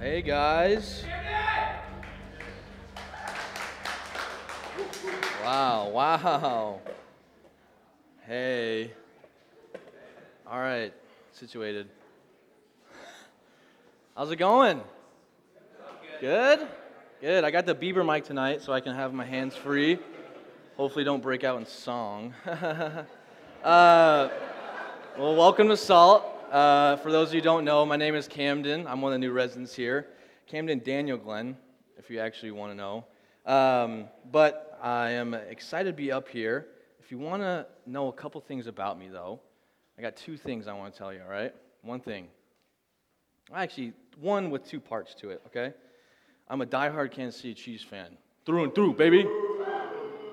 Hey guys. Wow, wow. Hey. All right, situated. How's it going? Good? Good. I got the Bieber mic tonight so I can have my hands free. Hopefully, don't break out in song. uh, well, welcome to Salt. Uh, for those of you who don't know, my name is Camden. I'm one of the new residents here. Camden Daniel Glenn, if you actually want to know. Um, but I am excited to be up here. If you want to know a couple things about me, though, I got two things I want to tell you, all right? One thing. Actually, one with two parts to it, okay? I'm a diehard Kansas City Chiefs fan. Through and through, baby.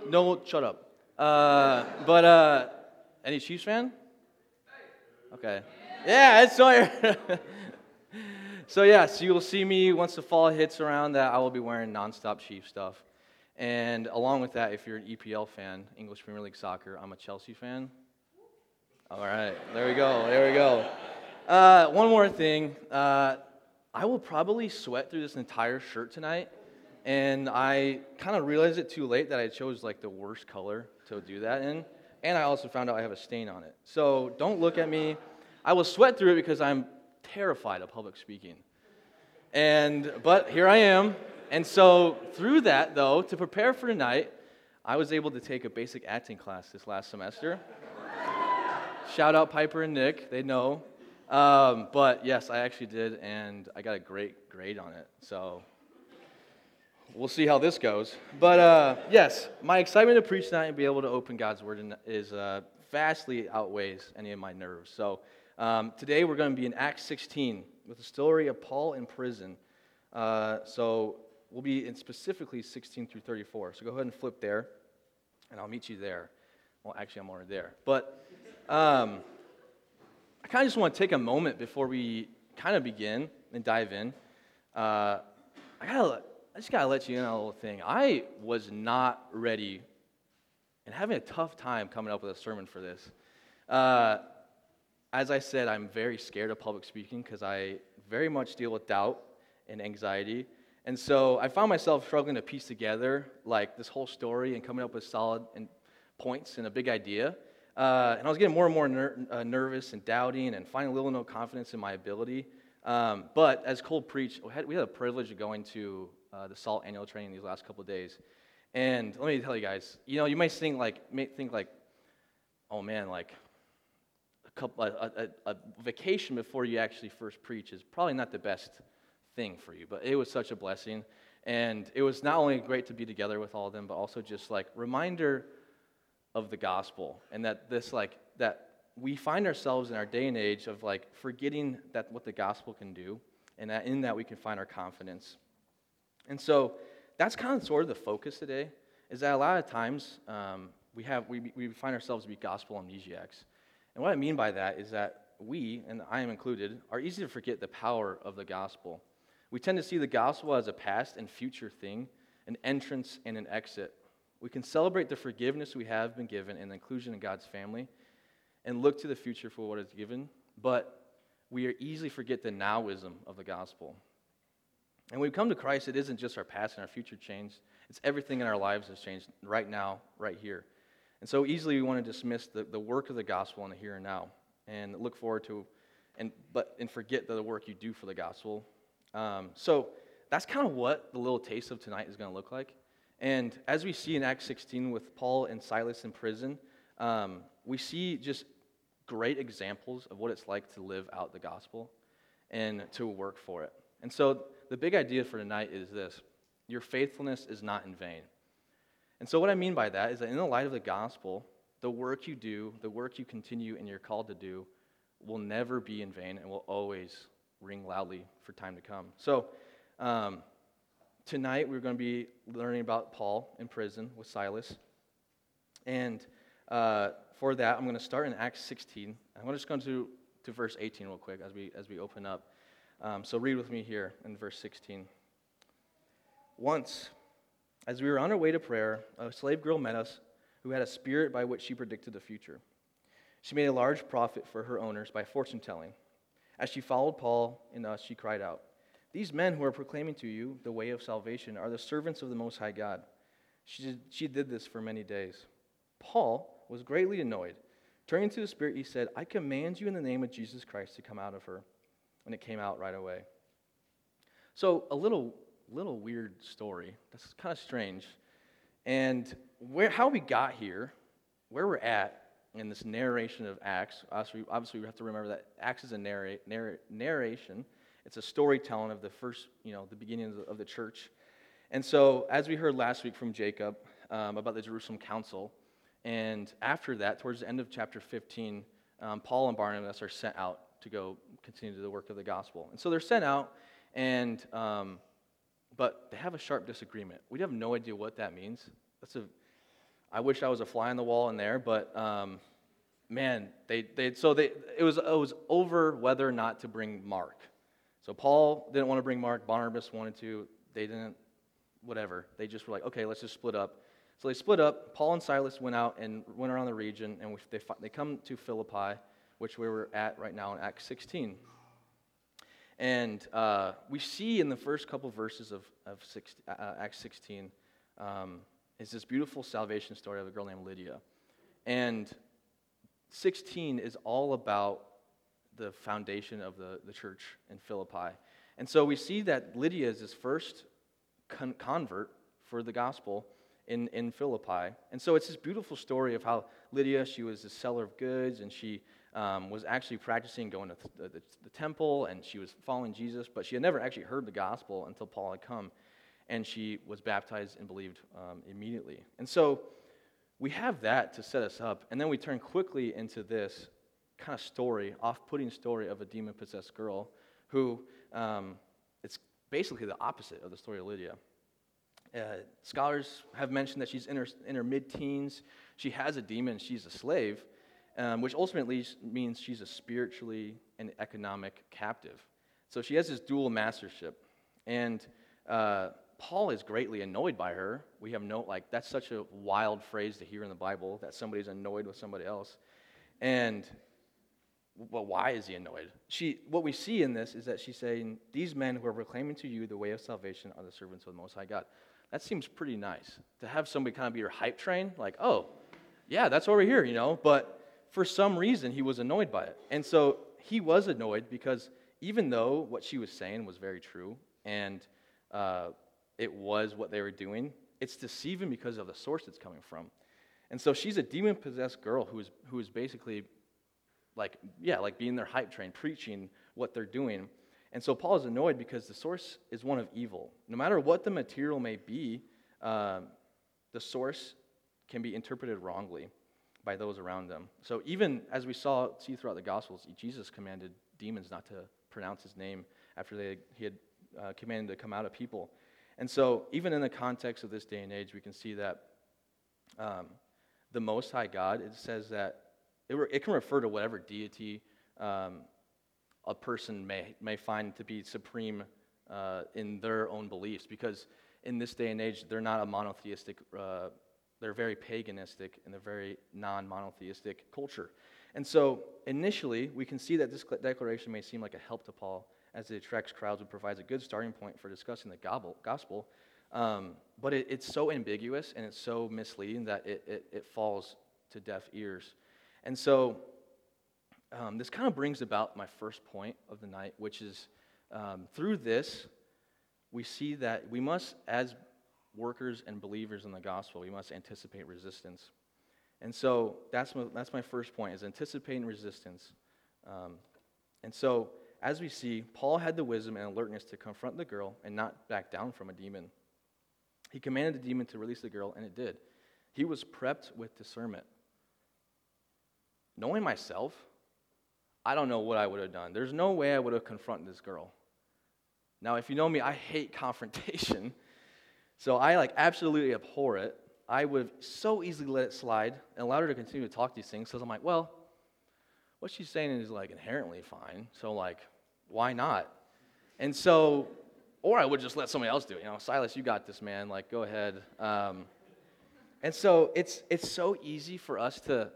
No, shut up. Uh, but, uh, any Chiefs fan? Okay. Yeah, it's Sawyer. so yes, you'll see me once the fall hits around that I will be wearing nonstop Chief stuff. And along with that, if you're an EPL fan, English Premier League Soccer, I'm a Chelsea fan. All right, there we go, there we go. Uh, one more thing. Uh, I will probably sweat through this entire shirt tonight. And I kind of realized it too late that I chose like the worst color to do that in. And I also found out I have a stain on it. So don't look at me. I will sweat through it because I'm terrified of public speaking. And but here I am. And so through that though, to prepare for tonight, I was able to take a basic acting class this last semester. Shout out Piper and Nick, they know. Um, but yes, I actually did, and I got a great grade on it. So we'll see how this goes. But uh, yes, my excitement to preach tonight and be able to open God's word is uh, vastly outweighs any of my nerves. So um, today we're going to be in Acts 16 with the story of Paul in prison. Uh, so we'll be in specifically 16 through 34. So go ahead and flip there, and I'll meet you there. Well, actually, I'm already there. But um, I kind of just want to take a moment before we kind of begin and dive in. Uh, I gotta, I just gotta let you in on a little thing. I was not ready and having a tough time coming up with a sermon for this. Uh, as I said, I'm very scared of public speaking because I very much deal with doubt and anxiety. And so I found myself struggling to piece together like this whole story and coming up with solid and points and a big idea. Uh, and I was getting more and more ner- uh, nervous and doubting and finding little no confidence in my ability. Um, but as Cole preached, we had, we had the privilege of going to uh, the SALT annual training these last couple of days. And let me tell you guys, you know, you might think like, may think like, oh man, like couple, a, a, a vacation before you actually first preach is probably not the best thing for you, but it was such a blessing. And it was not only great to be together with all of them, but also just like reminder of the gospel and that this like that we find ourselves in our day and age of like forgetting that what the gospel can do and that in that we can find our confidence and so that's kind of sort of the focus today is that a lot of times um, we have we, we find ourselves to be gospel amnesiacs and what I mean by that is that we, and I am included, are easy to forget the power of the gospel. We tend to see the gospel as a past and future thing, an entrance and an exit. We can celebrate the forgiveness we have been given and the inclusion in God's family and look to the future for what is given, but we easily forget the nowism of the gospel. And when we come to Christ, it isn't just our past and our future changed, it's everything in our lives has changed right now, right here. And so easily we want to dismiss the, the work of the gospel in the here and now and look forward to, and, but, and forget the work you do for the gospel. Um, so that's kind of what the little taste of tonight is going to look like. And as we see in Acts 16 with Paul and Silas in prison, um, we see just great examples of what it's like to live out the gospel and to work for it. And so the big idea for tonight is this your faithfulness is not in vain. And so, what I mean by that is that in the light of the gospel, the work you do, the work you continue and you're called to do, will never be in vain and will always ring loudly for time to come. So, um, tonight we're going to be learning about Paul in prison with Silas. And uh, for that, I'm going to start in Acts 16. I'm just going to to verse 18 real quick as we as we open up. Um, so read with me here in verse 16. Once as we were on our way to prayer, a slave girl met us who had a spirit by which she predicted the future. She made a large profit for her owners by fortune telling. As she followed Paul and us, she cried out, These men who are proclaiming to you the way of salvation are the servants of the Most High God. She did, she did this for many days. Paul was greatly annoyed. Turning to the Spirit, he said, I command you in the name of Jesus Christ to come out of her. And it came out right away. So, a little, little weird story. That's kind of strange. And where, how we got here, where we're at in this narration of Acts, obviously, obviously we have to remember that Acts is a narrate, narrate, narration. It's a storytelling of the first, you know, the beginning of the, of the church. And so, as we heard last week from Jacob um, about the Jerusalem Council, and after that, towards the end of chapter 15, um, Paul and Barnabas are sent out to go continue the work of the gospel. And so they're sent out, and um, but they have a sharp disagreement. We have no idea what that means. That's a. I wish I was a fly on the wall in there, but um, man, they, they so they it was it was over whether or not to bring Mark. So Paul didn't want to bring Mark. Barnabas wanted to. They didn't. Whatever. They just were like, okay, let's just split up. So they split up. Paul and Silas went out and went around the region, and they, they come to Philippi, which we were at right now in Acts 16. And uh, we see in the first couple verses of, of six, uh, Acts 16 um, is this beautiful salvation story of a girl named Lydia. And 16 is all about the foundation of the, the church in Philippi. And so we see that Lydia is this first con- convert for the gospel in, in Philippi. And so it's this beautiful story of how Lydia, she was a seller of goods, and she um, was actually practicing going to the, the, the, temple, and she was following Jesus, but she had never actually heard the gospel until Paul had come, and she was baptized and believed um, immediately. And so we have that to set us up, and then we turn quickly into this kind of story, off-putting story of a demon-possessed girl who um, it's basically the opposite of the story of Lydia. Uh, scholars have mentioned that she's in her, in her mid teens. She has a demon, she's a slave, um, which ultimately means she's a spiritually and economic captive. So she has this dual mastership. And uh, Paul is greatly annoyed by her. We have no, like, that's such a wild phrase to hear in the Bible that somebody's annoyed with somebody else. And, well, why is he annoyed? She, what we see in this is that she's saying, These men who are proclaiming to you the way of salvation are the servants of the Most High God that seems pretty nice to have somebody kind of be your hype train, like, oh, yeah, that's over here, you know. But for some reason, he was annoyed by it. And so he was annoyed because even though what she was saying was very true and uh, it was what they were doing, it's deceiving because of the source it's coming from. And so she's a demon possessed girl who is, who is basically like, yeah, like being their hype train, preaching what they're doing. And so Paul is annoyed because the source is one of evil. No matter what the material may be, um, the source can be interpreted wrongly by those around them. So even as we saw see throughout the Gospels, Jesus commanded demons not to pronounce his name after they, he had uh, commanded to come out of people. And so even in the context of this day and age, we can see that um, the Most High God, it says that it, re- it can refer to whatever deity um, a person may, may find to be supreme uh, in their own beliefs because in this day and age they're not a monotheistic uh, they're very paganistic and they're very non-monotheistic culture. And so initially we can see that this declaration may seem like a help to paul as it attracts crowds and provides a good starting point for discussing the gospel. Um, but it, it's so ambiguous and it's so misleading that it, it, it falls to deaf ears. And so um, this kind of brings about my first point of the night, which is um, through this, we see that we must, as workers and believers in the gospel, we must anticipate resistance. And so that's my, that's my first point, is anticipating resistance. Um, and so, as we see, Paul had the wisdom and alertness to confront the girl and not back down from a demon. He commanded the demon to release the girl, and it did. He was prepped with discernment. Knowing myself, I don't know what I would have done. There's no way I would have confronted this girl. Now, if you know me, I hate confrontation. So I like absolutely abhor it. I would have so easily let it slide and allowed her to continue to talk these things because I'm like, well, what she's saying is like inherently fine. So like, why not? And so, or I would just let somebody else do it. You know, Silas, you got this, man. Like, go ahead. Um, and so it's it's so easy for us to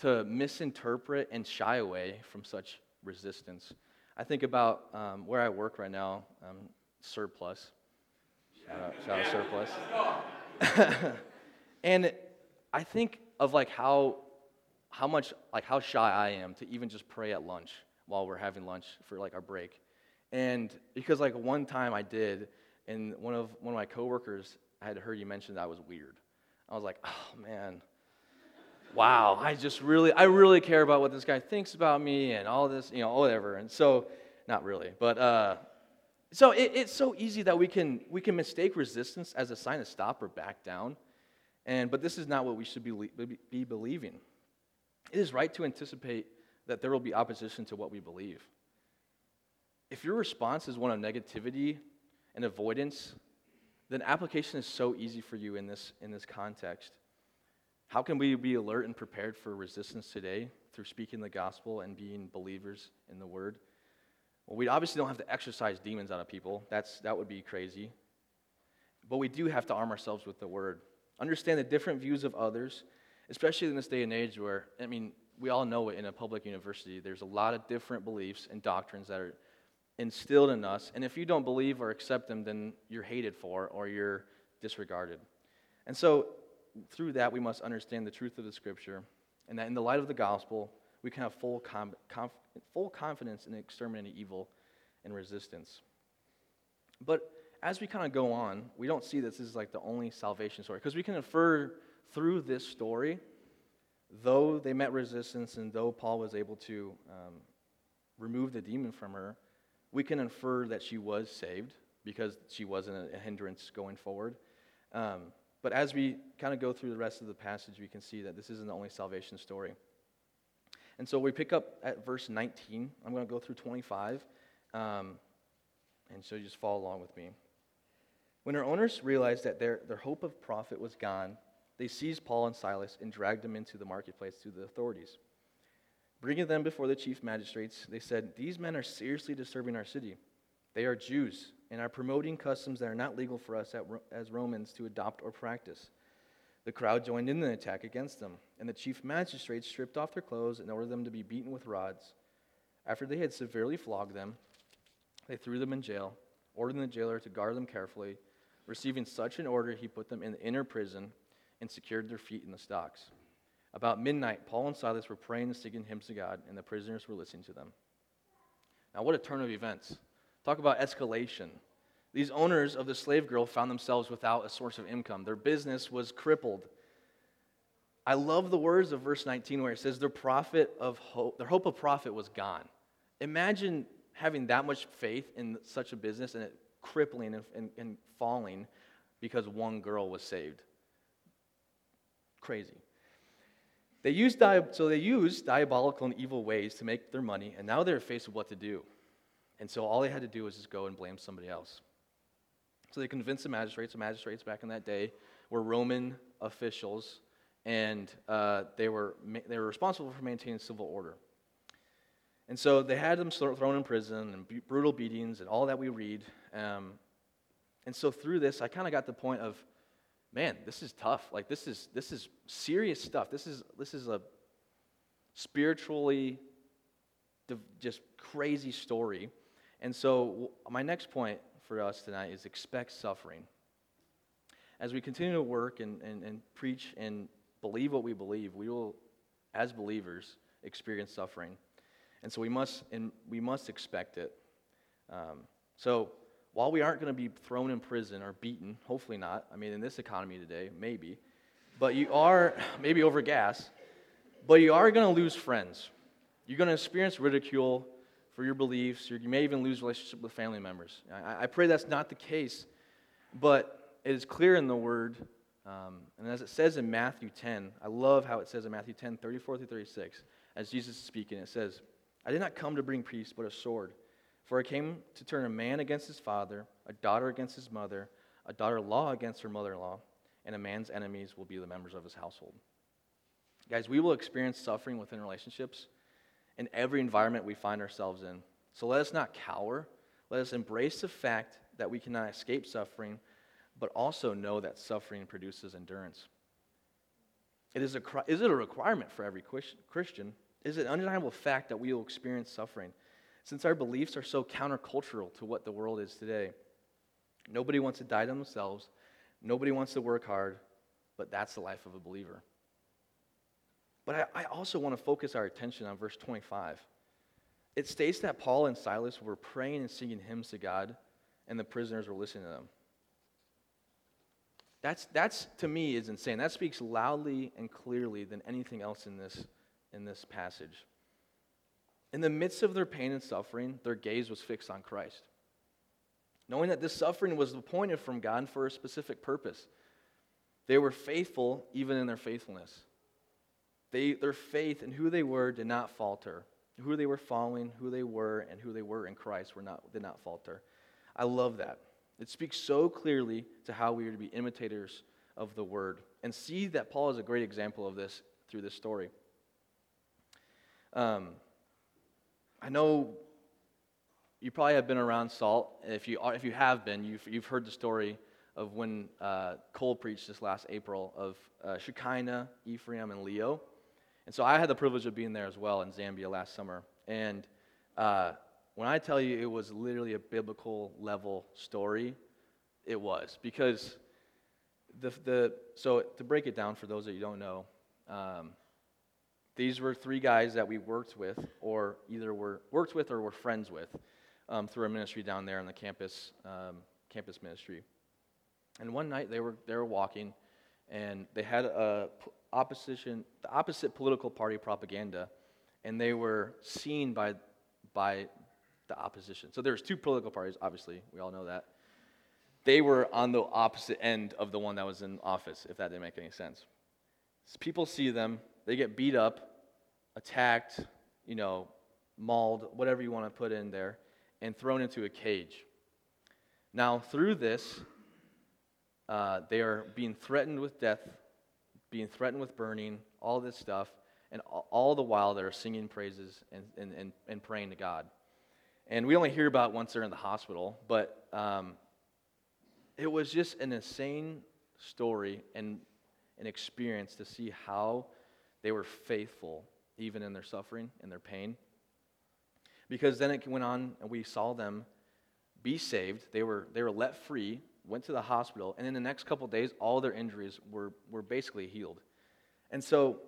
to misinterpret and shy away from such resistance. I think about um, where I work right now, um, surplus. Shout out, surplus. and I think of like how how much like how shy I am to even just pray at lunch while we're having lunch for like our break. And because like one time I did, and one of one of my coworkers I had heard you mention that I was weird. I was like, oh man, wow, I just really, I really care about what this guy thinks about me and all this, you know, whatever. And so, not really, but uh, so it, it's so easy that we can we can mistake resistance as a sign to stop or back down, and but this is not what we should be be believing. It is right to anticipate that there will be opposition to what we believe. If your response is one of negativity and avoidance, then application is so easy for you in this in this context. How can we be alert and prepared for resistance today through speaking the gospel and being believers in the word? Well, we obviously don't have to exercise demons out of people. That's, that would be crazy. But we do have to arm ourselves with the word. Understand the different views of others, especially in this day and age where, I mean, we all know it in a public university. There's a lot of different beliefs and doctrines that are instilled in us. And if you don't believe or accept them, then you're hated for or you're disregarded. And so through that, we must understand the truth of the Scripture, and that in the light of the gospel, we can have full, com- conf- full confidence in exterminating evil and resistance. But as we kind of go on, we don't see this as like the only salvation story, because we can infer through this story, though they met resistance and though Paul was able to um, remove the demon from her, we can infer that she was saved because she wasn't a hindrance going forward. Um, but as we kind of go through the rest of the passage, we can see that this isn't the only salvation story. And so we pick up at verse 19. I'm going to go through 25. Um, and so you just follow along with me. When her owners realized that their, their hope of profit was gone, they seized Paul and Silas and dragged them into the marketplace to the authorities. Bringing them before the chief magistrates, they said, These men are seriously disturbing our city. They are Jews and are promoting customs that are not legal for us as Romans to adopt or practice. The crowd joined in the attack against them, and the chief magistrates stripped off their clothes and ordered them to be beaten with rods. After they had severely flogged them, they threw them in jail, ordering the jailer to guard them carefully. Receiving such an order, he put them in the inner prison and secured their feet in the stocks. About midnight, Paul and Silas were praying and singing hymns to God, and the prisoners were listening to them. Now, what a turn of events! Talk about escalation. These owners of the slave girl found themselves without a source of income. Their business was crippled. I love the words of verse 19 where it says their profit of hope, their hope of profit was gone. Imagine having that much faith in such a business and it crippling and, and, and falling because one girl was saved. Crazy. They used so they used diabolical and evil ways to make their money, and now they're faced with what to do. And so all they had to do was just go and blame somebody else. So they convinced the magistrates. The magistrates back in that day were Roman officials, and uh, they, were, they were responsible for maintaining civil order. And so they had them thrown in prison and brutal beatings and all that we read. Um, and so through this, I kind of got the point of, man, this is tough. Like this is this is serious stuff. This is this is a spiritually just crazy story. And so, my next point for us tonight is expect suffering. As we continue to work and, and, and preach and believe what we believe, we will, as believers, experience suffering. And so we must, and we must expect it. Um, so while we aren't going to be thrown in prison or beaten, hopefully not, I mean, in this economy today, maybe, but you are, maybe over gas, but you are going to lose friends. You're going to experience ridicule for your beliefs. You may even lose relationship with family members. I, I pray that's not the case, but it is clear in the Word, um, and as it says in Matthew 10, I love how it says in Matthew 10, 34 through 36, as Jesus is speaking, it says, I did not come to bring peace, but a sword. For I came to turn a man against his father, a daughter against his mother, a daughter in law against her mother in law, and a man's enemies will be the members of his household. Guys, we will experience suffering within relationships in every environment we find ourselves in. So let us not cower. Let us embrace the fact that we cannot escape suffering, but also know that suffering produces endurance. It is, a, is it a requirement for every Christian? Is it an undeniable fact that we will experience suffering? Since our beliefs are so countercultural to what the world is today, nobody wants to die to themselves, nobody wants to work hard, but that's the life of a believer. But I, I also want to focus our attention on verse 25. It states that Paul and Silas were praying and singing hymns to God, and the prisoners were listening to them. That's, that's to me is insane. That speaks loudly and clearly than anything else in this, in this passage. In the midst of their pain and suffering, their gaze was fixed on Christ. Knowing that this suffering was appointed from God for a specific purpose. They were faithful even in their faithfulness. They, their faith and who they were did not falter. Who they were following, who they were, and who they were in Christ were not, did not falter. I love that. It speaks so clearly to how we are to be imitators of the word. And see that Paul is a great example of this through this story. Um, I know you probably have been around Salt. If you, if you have been, you've, you've heard the story of when uh, Cole preached this last April of uh, Shekinah, Ephraim, and Leo. And so I had the privilege of being there as well in Zambia last summer. And uh, when I tell you it was literally a biblical level story, it was. Because the, the so to break it down for those that you don't know, um, these were three guys that we worked with, or either were worked with or were friends with, um, through our ministry down there on the campus um, campus ministry. And one night they were they were walking, and they had a opposition the opposite political party propaganda, and they were seen by by the opposition. So there's two political parties, obviously, we all know that. They were on the opposite end of the one that was in office, if that didn't make any sense. So people see them, they get beat up, attacked, you know, mauled, whatever you want to put in there, and thrown into a cage. Now, through this, uh, they are being threatened with death, being threatened with burning, all this stuff, and all the while they're singing praises and, and, and, and praying to God. And we only hear about once they're in the hospital, but um, it was just an insane story and an experience to see how they were faithful even in their suffering and their pain. Because then it went on and we saw them be saved. They were, they were let free, went to the hospital, and in the next couple days, all their injuries were, were basically healed. And so,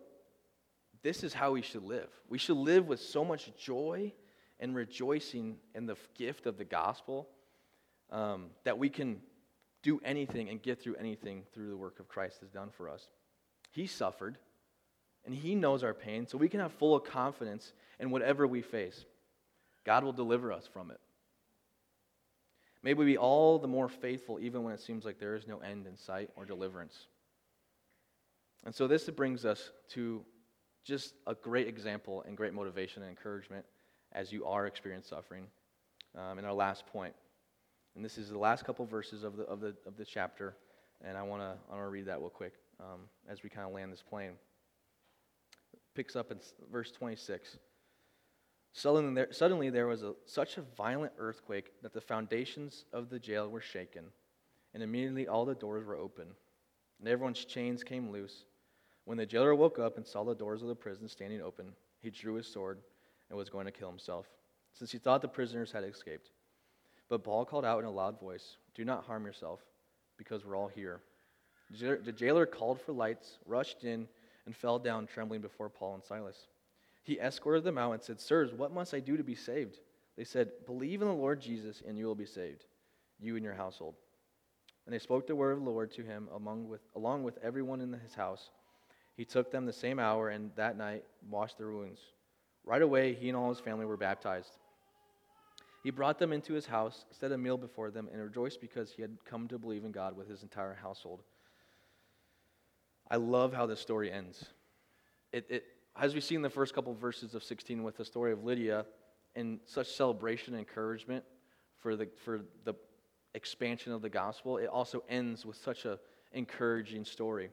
this is how we should live. We should live with so much joy and rejoicing in the gift of the gospel um, that we can do anything and get through anything through the work of Christ has done for us. He suffered, and He knows our pain, so we can have full confidence in whatever we face. God will deliver us from it. May we be all the more faithful even when it seems like there is no end in sight or deliverance. And so this brings us to just a great example and great motivation and encouragement as you are experiencing suffering. Um, and our last point, and this is the last couple verses of the, of the, of the chapter, and I want to I wanna read that real quick um, as we kind of land this plane. It picks up in verse 26. Suddenly there, suddenly there was a, such a violent earthquake that the foundations of the jail were shaken, and immediately all the doors were open, and everyone's chains came loose. When the jailer woke up and saw the doors of the prison standing open, he drew his sword and was going to kill himself, since he thought the prisoners had escaped. But Paul called out in a loud voice, Do not harm yourself, because we're all here. The jailer called for lights, rushed in, and fell down trembling before Paul and Silas. He escorted them out and said, Sirs, what must I do to be saved? They said, Believe in the Lord Jesus, and you will be saved, you and your household. And they spoke the word of the Lord to him among with, along with everyone in his house. He took them the same hour and that night washed their wounds. Right away, he and all his family were baptized. He brought them into his house, set a meal before them, and rejoiced because he had come to believe in God with his entire household. I love how this story ends. It, it, as we see in the first couple of verses of 16 with the story of Lydia, and such celebration and encouragement for the, for the expansion of the gospel, it also ends with such an encouraging story.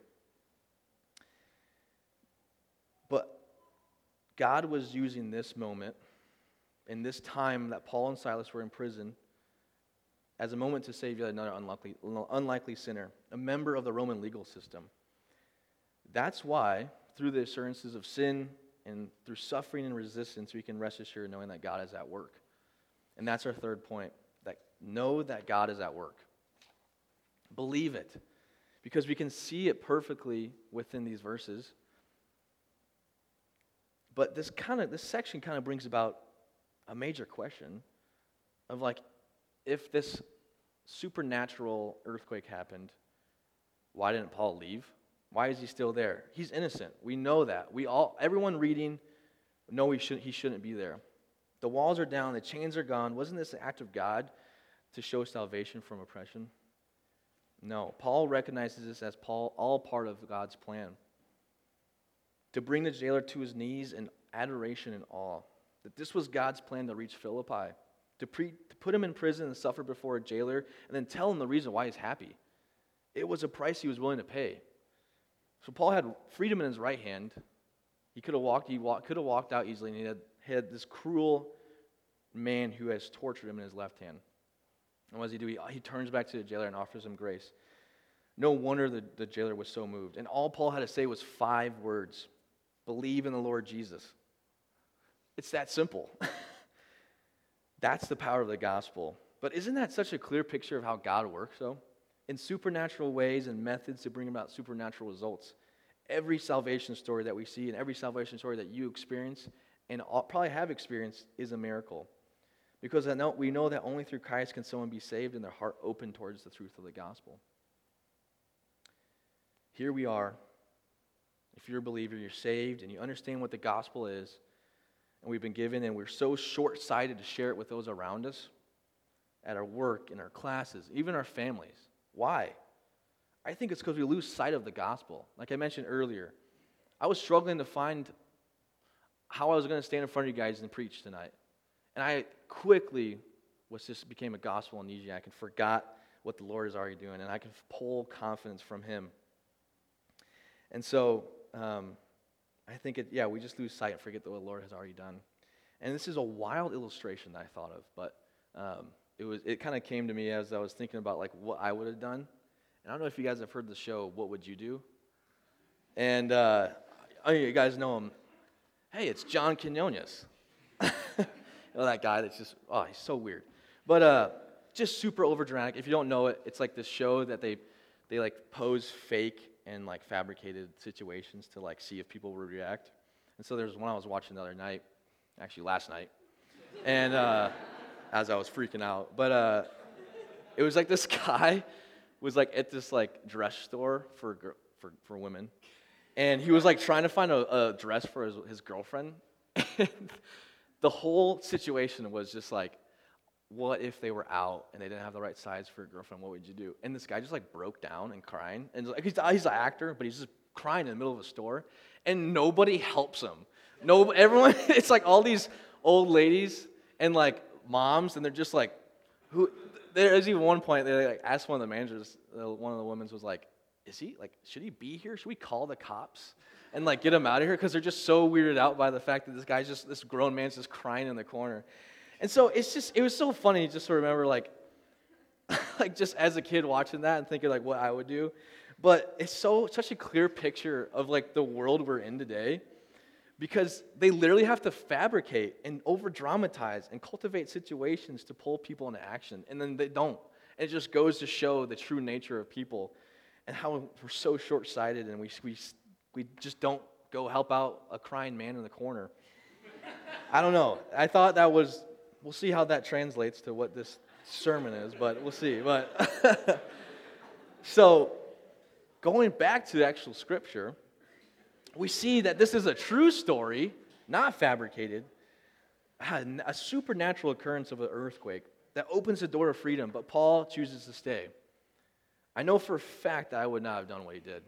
But God was using this moment in this time that Paul and Silas were in prison as a moment to save yet another unlikely, unlikely sinner, a member of the Roman legal system. That's why, through the assurances of sin and through suffering and resistance, we can rest assured knowing that God is at work. And that's our third point that know that God is at work. Believe it. Because we can see it perfectly within these verses. But this kind of this section kind of brings about a major question of like if this supernatural earthquake happened, why didn't Paul leave? Why is he still there? He's innocent. We know that. We all everyone reading know he shouldn't, he shouldn't be there. The walls are down, the chains are gone. Wasn't this an act of God to show salvation from oppression? No. Paul recognizes this as Paul all part of God's plan. To bring the jailer to his knees in adoration and awe. That this was God's plan to reach Philippi. To, pre, to put him in prison and suffer before a jailer and then tell him the reason why he's happy. It was a price he was willing to pay. So Paul had freedom in his right hand. He could have walked, he could have walked out easily, and he had, had this cruel man who has tortured him in his left hand. And what does he do? He, he turns back to the jailer and offers him grace. No wonder the, the jailer was so moved. And all Paul had to say was five words believe in the Lord Jesus. It's that simple. That's the power of the gospel. But isn't that such a clear picture of how God works, though? In supernatural ways and methods to bring about supernatural results. Every salvation story that we see and every salvation story that you experience and probably have experienced is a miracle. Because know, we know that only through Christ can someone be saved and their heart open towards the truth of the gospel. Here we are. If you're a believer, you're saved and you understand what the gospel is, and we've been given, and we're so short sighted to share it with those around us at our work, in our classes, even our families. Why? I think it's because we lose sight of the gospel. Like I mentioned earlier, I was struggling to find how I was going to stand in front of you guys and preach tonight. And I quickly was just became a gospel amnesiac and forgot what the Lord is already doing. And I can pull confidence from Him. And so um, I think, it, yeah, we just lose sight and forget what the Lord has already done. And this is a wild illustration that I thought of, but um, it was it kind of came to me as I was thinking about like what I would have done. And I don't know if you guys have heard the show What Would You Do? And uh, oh, you guys know him. Hey, it's John Quinones. you know that guy that's just oh, he's so weird. But uh, just super over dramatic. If you don't know it, it's like this show that they they like pose fake and like fabricated situations to like see if people would react. And so there's one I was watching the other night, actually last night, and. Uh, as I was freaking out. But uh, it was like this guy was like at this like dress store for for for women, and he was like trying to find a, a dress for his, his girlfriend. the whole situation was just like, what if they were out and they didn't have the right size for a girlfriend? What would you do? And this guy just like broke down and crying, and like he's he's an actor, but he's just crying in the middle of a store, and nobody helps him. No, everyone. It's like all these old ladies and like moms, and they're just like, who? There's even one point they like asked one of the managers. One of the women's was like, "Is he like? Should he be here? Should we call the cops and like get him out of here?" Because they're just so weirded out by the fact that this guy's just this grown man's just crying in the corner. And so it's just it was so funny just to remember like like just as a kid watching that and thinking like what I would do. But it's so such a clear picture of like the world we're in today because they literally have to fabricate and over dramatize and cultivate situations to pull people into action, and then they don't. And it just goes to show the true nature of people and how we're so short sighted and we, we, we just don't go help out a crying man in the corner. I don't know. I thought that was, we'll see how that translates to what this sermon is, but we'll see. But so, going back to the actual scripture, we see that this is a true story, not fabricated, a supernatural occurrence of an earthquake that opens the door of freedom, but Paul chooses to stay. I know for a fact that I would not have done what he did.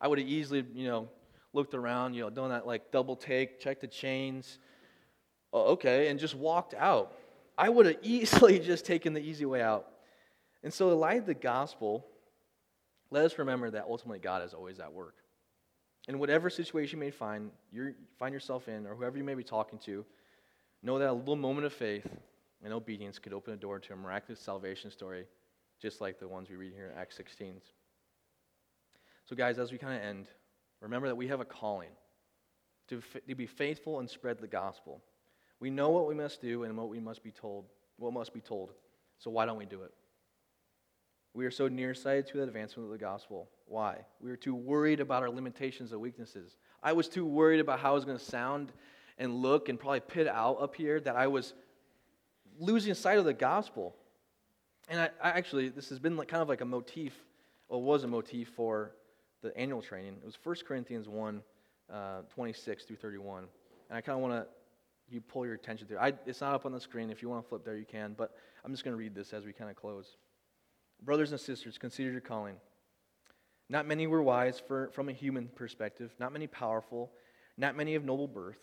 I would have easily, you know, looked around, you know, done that like double take, checked the chains, oh, okay, and just walked out. I would have easily just taken the easy way out. And so, in light of the gospel, let us remember that ultimately God is always at work. In whatever situation you may find, you find yourself in, or whoever you may be talking to, know that a little moment of faith and obedience could open a door to a miraculous salvation story, just like the ones we read here in Acts 16. So, guys, as we kind of end, remember that we have a calling to, to be faithful and spread the gospel. We know what we must do and what we must be told, what must be told. So why don't we do it? We are so nearsighted to the advancement of the gospel. Why? We are too worried about our limitations and weaknesses. I was too worried about how I was going to sound and look and probably pit out up here that I was losing sight of the gospel. And I, I actually, this has been like, kind of like a motif, or was a motif for the annual training. It was 1 Corinthians 1, uh, 26 through 31. And I kind of want to you pull your attention to. I, it's not up on the screen. If you want to flip there, you can. But I'm just going to read this as we kind of close. Brothers and sisters, consider your calling. Not many were wise for, from a human perspective, not many powerful, not many of noble birth.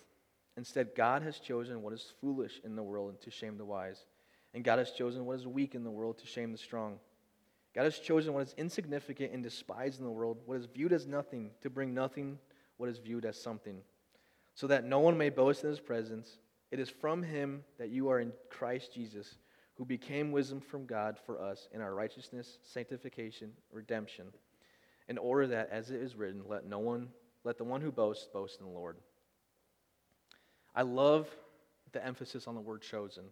Instead, God has chosen what is foolish in the world to shame the wise. And God has chosen what is weak in the world to shame the strong. God has chosen what is insignificant and despised in the world, what is viewed as nothing, to bring nothing what is viewed as something so that no one may boast in his presence. It is from him that you are in Christ Jesus, who became wisdom from God for us in our righteousness, sanctification, redemption, in order that, as it is written, let no one, let the one who boasts boast in the Lord. I love the emphasis on the word chosen.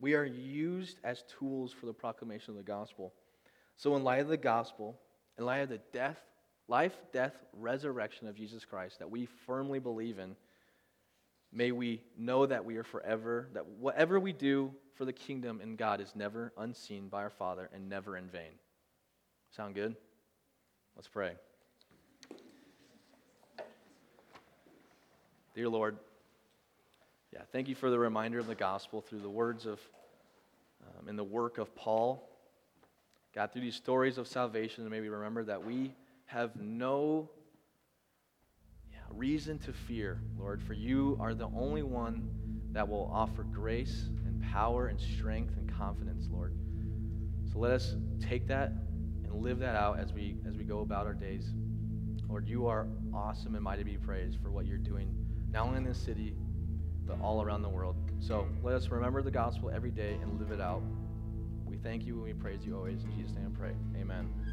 We are used as tools for the proclamation of the gospel. So, in light of the gospel, in light of the death, life, death, resurrection of Jesus Christ that we firmly believe in, May we know that we are forever, that whatever we do for the kingdom in God is never unseen by our Father and never in vain. Sound good? Let's pray. Dear Lord, yeah, thank you for the reminder of the gospel through the words of um, the work of Paul. God, through these stories of salvation, may we remember that we have no reason to fear, Lord, for you are the only one that will offer grace and power and strength and confidence, Lord. So let us take that and live that out as we as we go about our days. Lord, you are awesome and mighty to be praised for what you're doing, not only in this city, but all around the world. So let us remember the gospel every day and live it out. We thank you and we praise you always. In Jesus' name I pray. Amen.